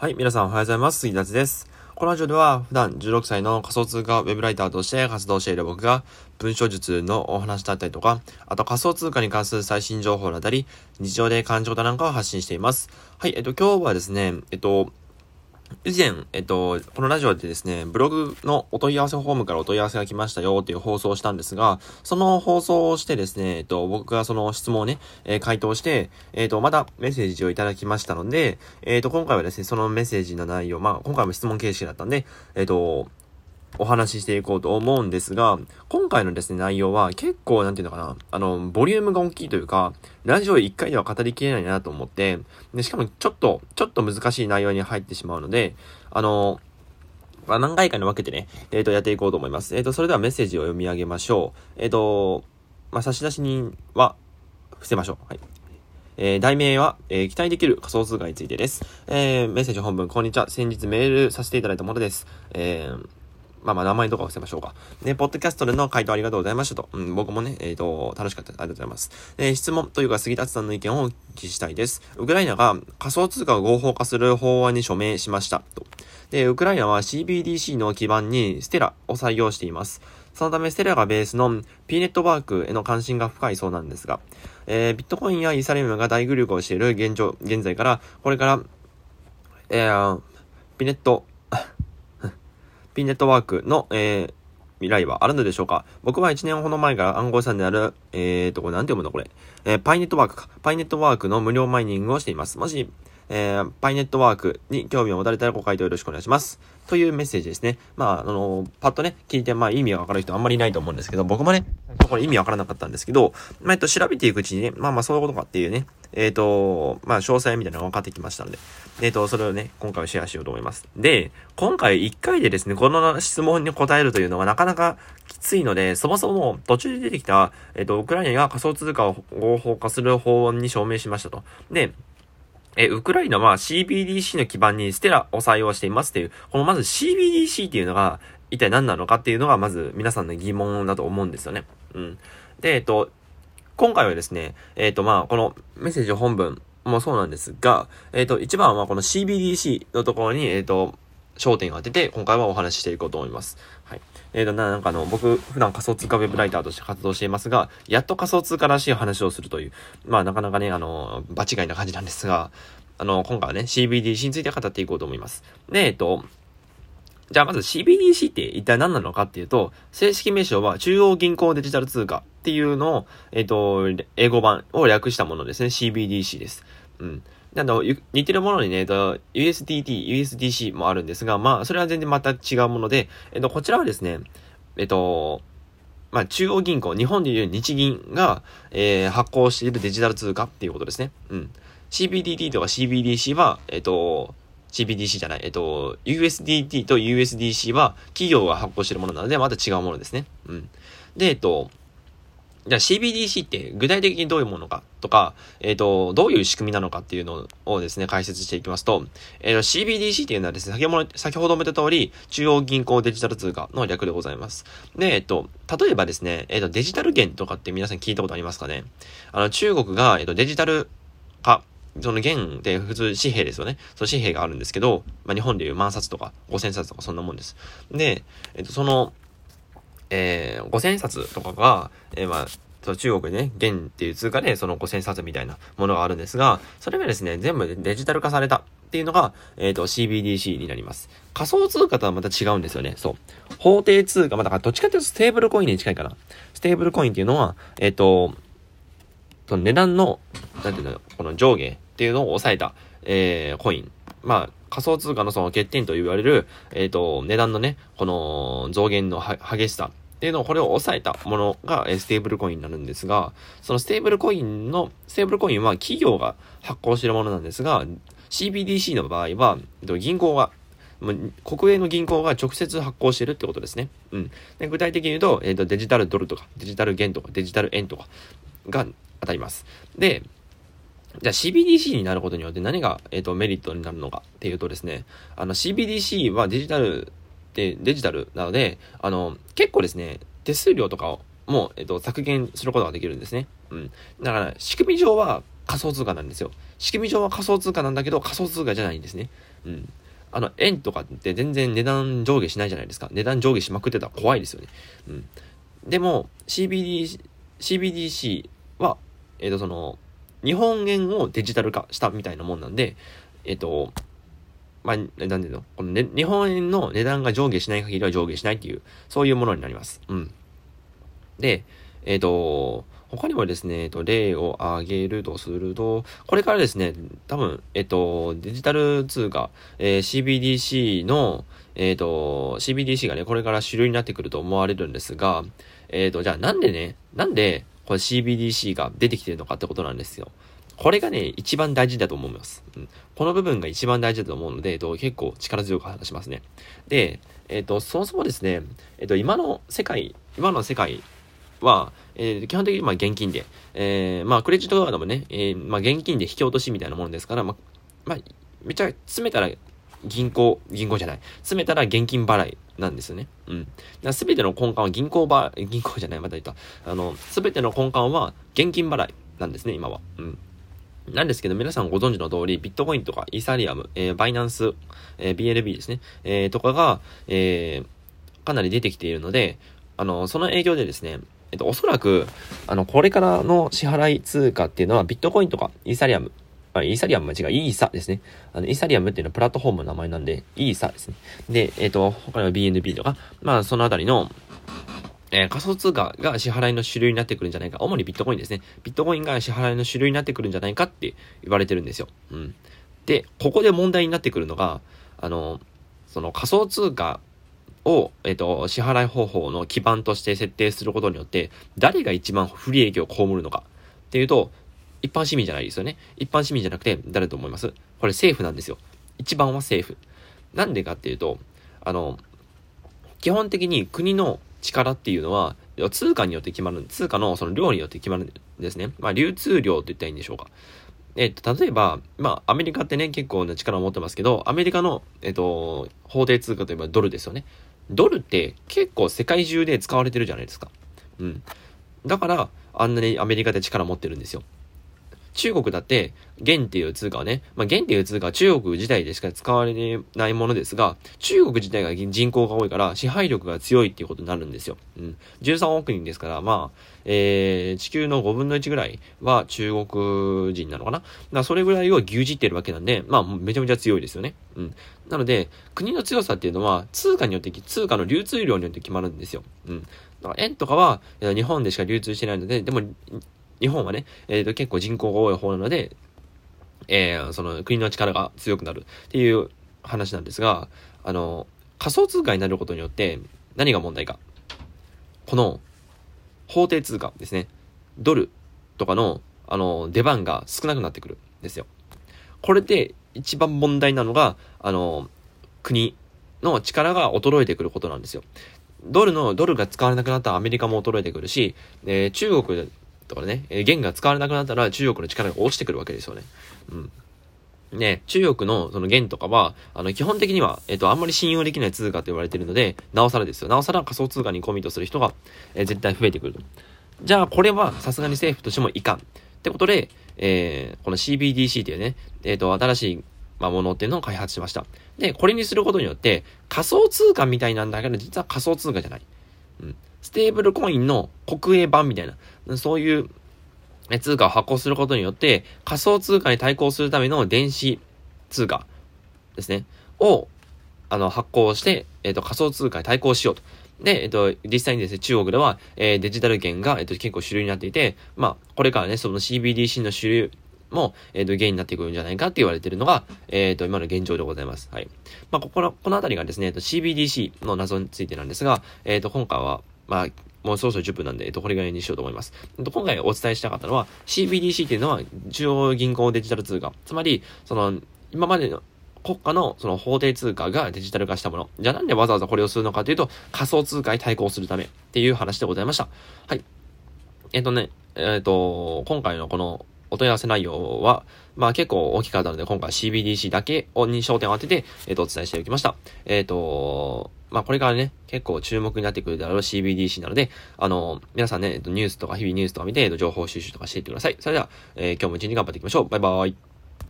はい、皆さんおはようございます。杉立です。このラジオでは普段16歳の仮想通貨ウェブライターとして活動している僕が文章術のお話だったりとか、あと仮想通貨に関する最新情報だったり、日常で感情だなんかを発信しています。はい、えっと今日はですね、えっと、以前、えっと、このラジオでですね、ブログのお問い合わせフォームからお問い合わせが来ましたよっていう放送をしたんですが、その放送をしてですね、えっと、僕がその質問をね、えー、回答して、えっと、またメッセージをいただきましたので、えっと、今回はですね、そのメッセージの内容、まあ、今回も質問形式だったんで、えっと、お話ししていこうと思うんですが、今回のですね、内容は結構、なんていうのかな、あの、ボリュームが大きいというか、ラジオ1回では語りきれないなと思って、で、しかもちょっと、ちょっと難しい内容に入ってしまうので、あの、ま、何回かに分けてね、えっ、ー、と、やっていこうと思います。えっ、ー、と、それではメッセージを読み上げましょう。えっ、ー、と、まあ、差出人は、伏せましょう。はい。えー、題名は、えー、期待できる仮想通貨についてです。えー、メッセージ本文、こんにちは。先日メールさせていただいたものです。えー、まあまあ名前とか伏せましょうか。ね、ポッドキャストでの回答ありがとうございましたと。うん、僕もね、えっ、ー、と、楽しかったです。ありがとうございます。え、質問というか杉達さんの意見をお聞きしたいです。ウクライナが仮想通貨を合法化する法案に署名しました。と。で、ウクライナは CBDC の基盤にステラを採用しています。そのため、ステラがベースの P ネットワークへの関心が深いそうなんですが、えー、ビットコインやイーサリアムが大グループをしている現状、現在から、これから、えー、ピネット、ピネットワークの、えー、未来はあるのでしょうか？僕は1年ほど前から暗号資産である、えーと、これなんて読むの？これ。えー、パイネットワークか。パイネットワークの無料マイニングをしています。もし、えー、パイネットワークに興味を持たれたらご回答よろしくお願いします。というメッセージですね。まあ、あの、パッとね、聞いて、まあ、意味がわかる人あんまりいないと思うんですけど、僕もね、これ意味わからなかったんですけど、まあ、えっと、調べていくうちにね、まあまあ、そういうことかっていうね、えっ、ー、と、まあ、詳細みたいなのが分かってきましたので、えっ、ー、と、それをね、今回はシェアしようと思います。で、今回1回でですね、この質問に答えるというのはなかなかきついので、そもそも途中で出てきた、えっ、ー、と、ウクライナが仮想通貨を合法化する法案に署名しましたと。で、え、ウクライナは CBDC の基盤にステラを採用していますっていう、このまず CBDC っていうのが一体何なのかっていうのがまず皆さんの疑問だと思うんですよね。うん。で、えっと、今回はですね、えっ、と、まあ、このメッセージ本文もそうなんですが、えっ、と、一番はこの CBDC のところに、えっ、と、焦点を当てて、今回はお話ししていこうと思います。はい。えっ、と、なんかあの、僕、普段仮想通貨ウェブライターとして活動していますが、やっと仮想通貨らしい話をするという、まあ、なかなかね、あの、場違いな感じなんですが、あの、今回はね、CBDC について語っていこうと思います。で、えっ、と、じゃあまず CBDC って一体何なのかっていうと、正式名称は中央銀行デジタル通貨っていうのを、えっ、ー、と、英語版を略したものですね。CBDC です。うん。あの、似てるものにね、えっと、USDT、USDC もあるんですが、まあ、それは全然また違うもので、えっと、こちらはですね、えっと、まあ、中央銀行、日本でいう日銀が、えー、発行しているデジタル通貨っていうことですね。うん。CBDT とか CBDC は、えっと、CBDC じゃない、えっと、USDT と USDC は企業が発行しているものなので、また違うものですね。うん。で、えっと、じゃあ CBDC って具体的にどういうものかとか、えっ、と、どういう仕組みなのかっていうのをですね、解説していきますと、えっ、と、CBDC っていうのはですね、先ほど、先ほども言った通り、中央銀行デジタル通貨の略でございます。で、えっ、と、例えばですね、えっ、と、デジタル元とかって皆さん聞いたことありますかね？あの、中国が、えっ、と、デジタル化その元って普通紙幣ですよね。その紙幣があるんですけど、まあ、日本でいう万冊とか五千冊とかそんなもんです。で、えっと、その、えー、五千冊とかが、えー、まあ、その中国でね、元っていう通貨でその五千冊みたいなものがあるんですが、それがですね、全部デジタル化されたっていうのが、えっ、ー、と、CBDC になります。仮想通貨とはまた違うんですよね。そう。法定通貨、まあ、だからどっちかというとステーブルコインに近いかな。ステーブルコインっていうのは、えっ、ー、と、その値段の、なんていうの、この上下っていうのを抑えた、えー、コイン。まあ、仮想通貨のその欠点と言われる、えっ、ー、と、値段のね、この増減の激しさっていうのを、これを抑えたものが、えステーブルコインになるんですが、そのステーブルコインの、ステーブルコインは企業が発行しているものなんですが、CBDC の場合は、えっと、銀行が、国営の銀行が直接発行してるってことですね。うん。で具体的に言うと、えっ、ー、と、デジタルドルとか、デジタル元とか、デジタル円とかが当たります。で、じゃあ CBDC になることによって何が、えっ、ー、と、メリットになるのかっていうとですね、あの CBDC はデジタルで、デジタルなので、あの、結構ですね、手数料とかをもう、えっ、ー、と、削減することができるんですね。うん。だから、仕組み上は仮想通貨なんですよ。仕組み上は仮想通貨なんだけど、仮想通貨じゃないんですね。うん。あの、円とかって全然値段上下しないじゃないですか。値段上下しまくってたら怖いですよね。うん。でも、CBD、CBDC は、えっ、ー、と、その、日本円をデジタル化したみたいなもんなんで、えっ、と、まあ、なんていうの？この、ね、日本円の値段が上下しない限りは上下しないっていう、そういうものになります。うん。で、えっ、と、他にもですね、えっと、例を挙げるとすると、これからですね、多分、えっと、デジタル通貨、えー、CBDC の、えっと、CBDC がね、これから主流になってくると思われるんですが、えっと、じゃあなんでね、なんで、これ CBDC が出てきてるのかってことなんですよ。これがね、一番大事だと思います。うん、この部分が一番大事だと思うので、えっと、結構力強く話しますね。で、えっと、そもそもですね、えっと、今の世界、今の世界は、えー、基本的にまあ現金で、えー、まあクレジットカードもね、えー、まあ現金で引き落としみたいなものですから、まあ、まあ、めっちゃ詰めたら銀行、銀行じゃない。詰めたら現金払いなんですよね。うん。すべての根幹は銀行ば、銀行じゃない、また言った。あの、すべての根幹は現金払いなんですね、今は。うん。なんですけど、皆さんご存知の通り、ビットコインとかイーサリアム、えー、バイナンス、えー、BLB ですね、えー、とかが、えー、かなり出てきているので、あの、その影響でですね、えっと、おそらく、あの、これからの支払い通貨っていうのは、ビットコインとかイーサリアム、あ、イーサリアム間違い、イーサですね。あの、イーサリアムっていうのはプラットフォームの名前なんで、イーサですね。で、えっ、と、他には BNB とか、まあ、そのあたりの、えー、仮想通貨が支払いの主流になってくるんじゃないか。主にビットコインですね。ビットコインが支払いの主流になってくるんじゃないかって言われてるんですよ。うん。で、ここで問題になってくるのが、あの、その仮想通貨を、えっ、と、支払い方法の基盤として設定することによって、誰が一番不利益を被るのかっていうと、一般市民じゃないですよね。一般市民じゃなくて、誰と思います？これ政府なんですよ。一番は政府。なんでかっていうと、あの、基本的に国の力っていうのは、通貨によって決まる、通貨のその量によって決まるんですね。まあ、流通量って言ったらいいんでしょうか。えっと、例えば、まあ、アメリカってね、結構な力を持ってますけど、アメリカの、えっと、法定通貨といえばドルですよね。ドルって結構世界中で使われてるじゃないですか。うん。だから、あんなにアメリカで力持ってるんですよ。中国だって、元っていう通貨はね、まあ、元っていう通貨は中国自体でしか使われないものですが、中国自体が人口が多いから支配力が強いっていうことになるんですよ。うん。13億人ですから、まあ、えー、地球の5分の1ぐらいは中国人なのかな？だかそれぐらいを牛耳ってるわけなんで、まあ、めちゃめちゃ強いですよね。うん。なので、国の強さっていうのは、通貨によって、通貨の流通量によって決まるんですよ。うん。だから円とかは、日本でしか流通してないので、でも、日本はね、え、ー、と、結構人口が多い方なので、えー、その国の力が強くなるっていう話なんですが、あの、仮想通貨になることによって何が問題か。この法定通貨ですね。ドルとかの、あの、出番が少なくなってくるんですよ。これで一番問題なのが、あの、国の力が衰えてくることなんですよ。ドルの、ドルが使われなくなったアメリカも衰えてくるし、えー、中国とかね、え元が使われなくなったら中国の力が落ちてくるわけですよね。うん。ね、中国のその元とかは、あの、基本的には、えっ、と、あんまり信用できない通貨と言われているので、なおさらですよ。なおさら仮想通貨にコミットする人が、えー、絶対増えてくると。じゃあ、これはさすがに政府としてもいかん。ってことで、えー、この CBDC っていうね、えっ、ー、と、新しい、まあ、ものっていうのを開発しました。で、これにすることによって、仮想通貨みたいなんだけど、実は仮想通貨じゃない。うん。ステーブルコインの国営版みたいな、そういう通貨を発行することによって、仮想通貨に対抗するための電子通貨ですね、を、あの、発行して、えっ、ー、と、仮想通貨に対抗しようと。で、えっ、と、実際にですね、中国では、えー、デジタル元が、えっ、と、結構主流になっていて、まあ、これからね、その CBDC の主流も、えっ、と、元になってくるんじゃないかって言われているのが、えっ、と、今の現状でございます。はい。まあ、ここの、このあたりがですね、えっと、CBDC の謎についてなんですが、えっ、と、今回は、まあ、もうそろそろ10分なんで、えっと、これぐらいにしようと思います。今回お伝えしたかったのは、CBDC っていうのは、中央銀行デジタル通貨。つまり、その、今までの国家のその法定通貨がデジタル化したもの。じゃあなんでわざわざこれをするのかというと、仮想通貨に対抗するためっていう話でございました。はい。えっとね、えっと、今回のこのお問い合わせ内容は、まあ結構大きかったので、今回 CBDC だけに焦点を当てて、えっ、と、お伝えしておきました。えっ、と、まあこれからね、結構注目になってくるであろう CBDC なので、あの、皆さんね、えっと、ニュースとか日々ニュースとか見て、情報収集とかしていってください。それでは、えー、今日も一日頑張っていきましょう。バイバーイ。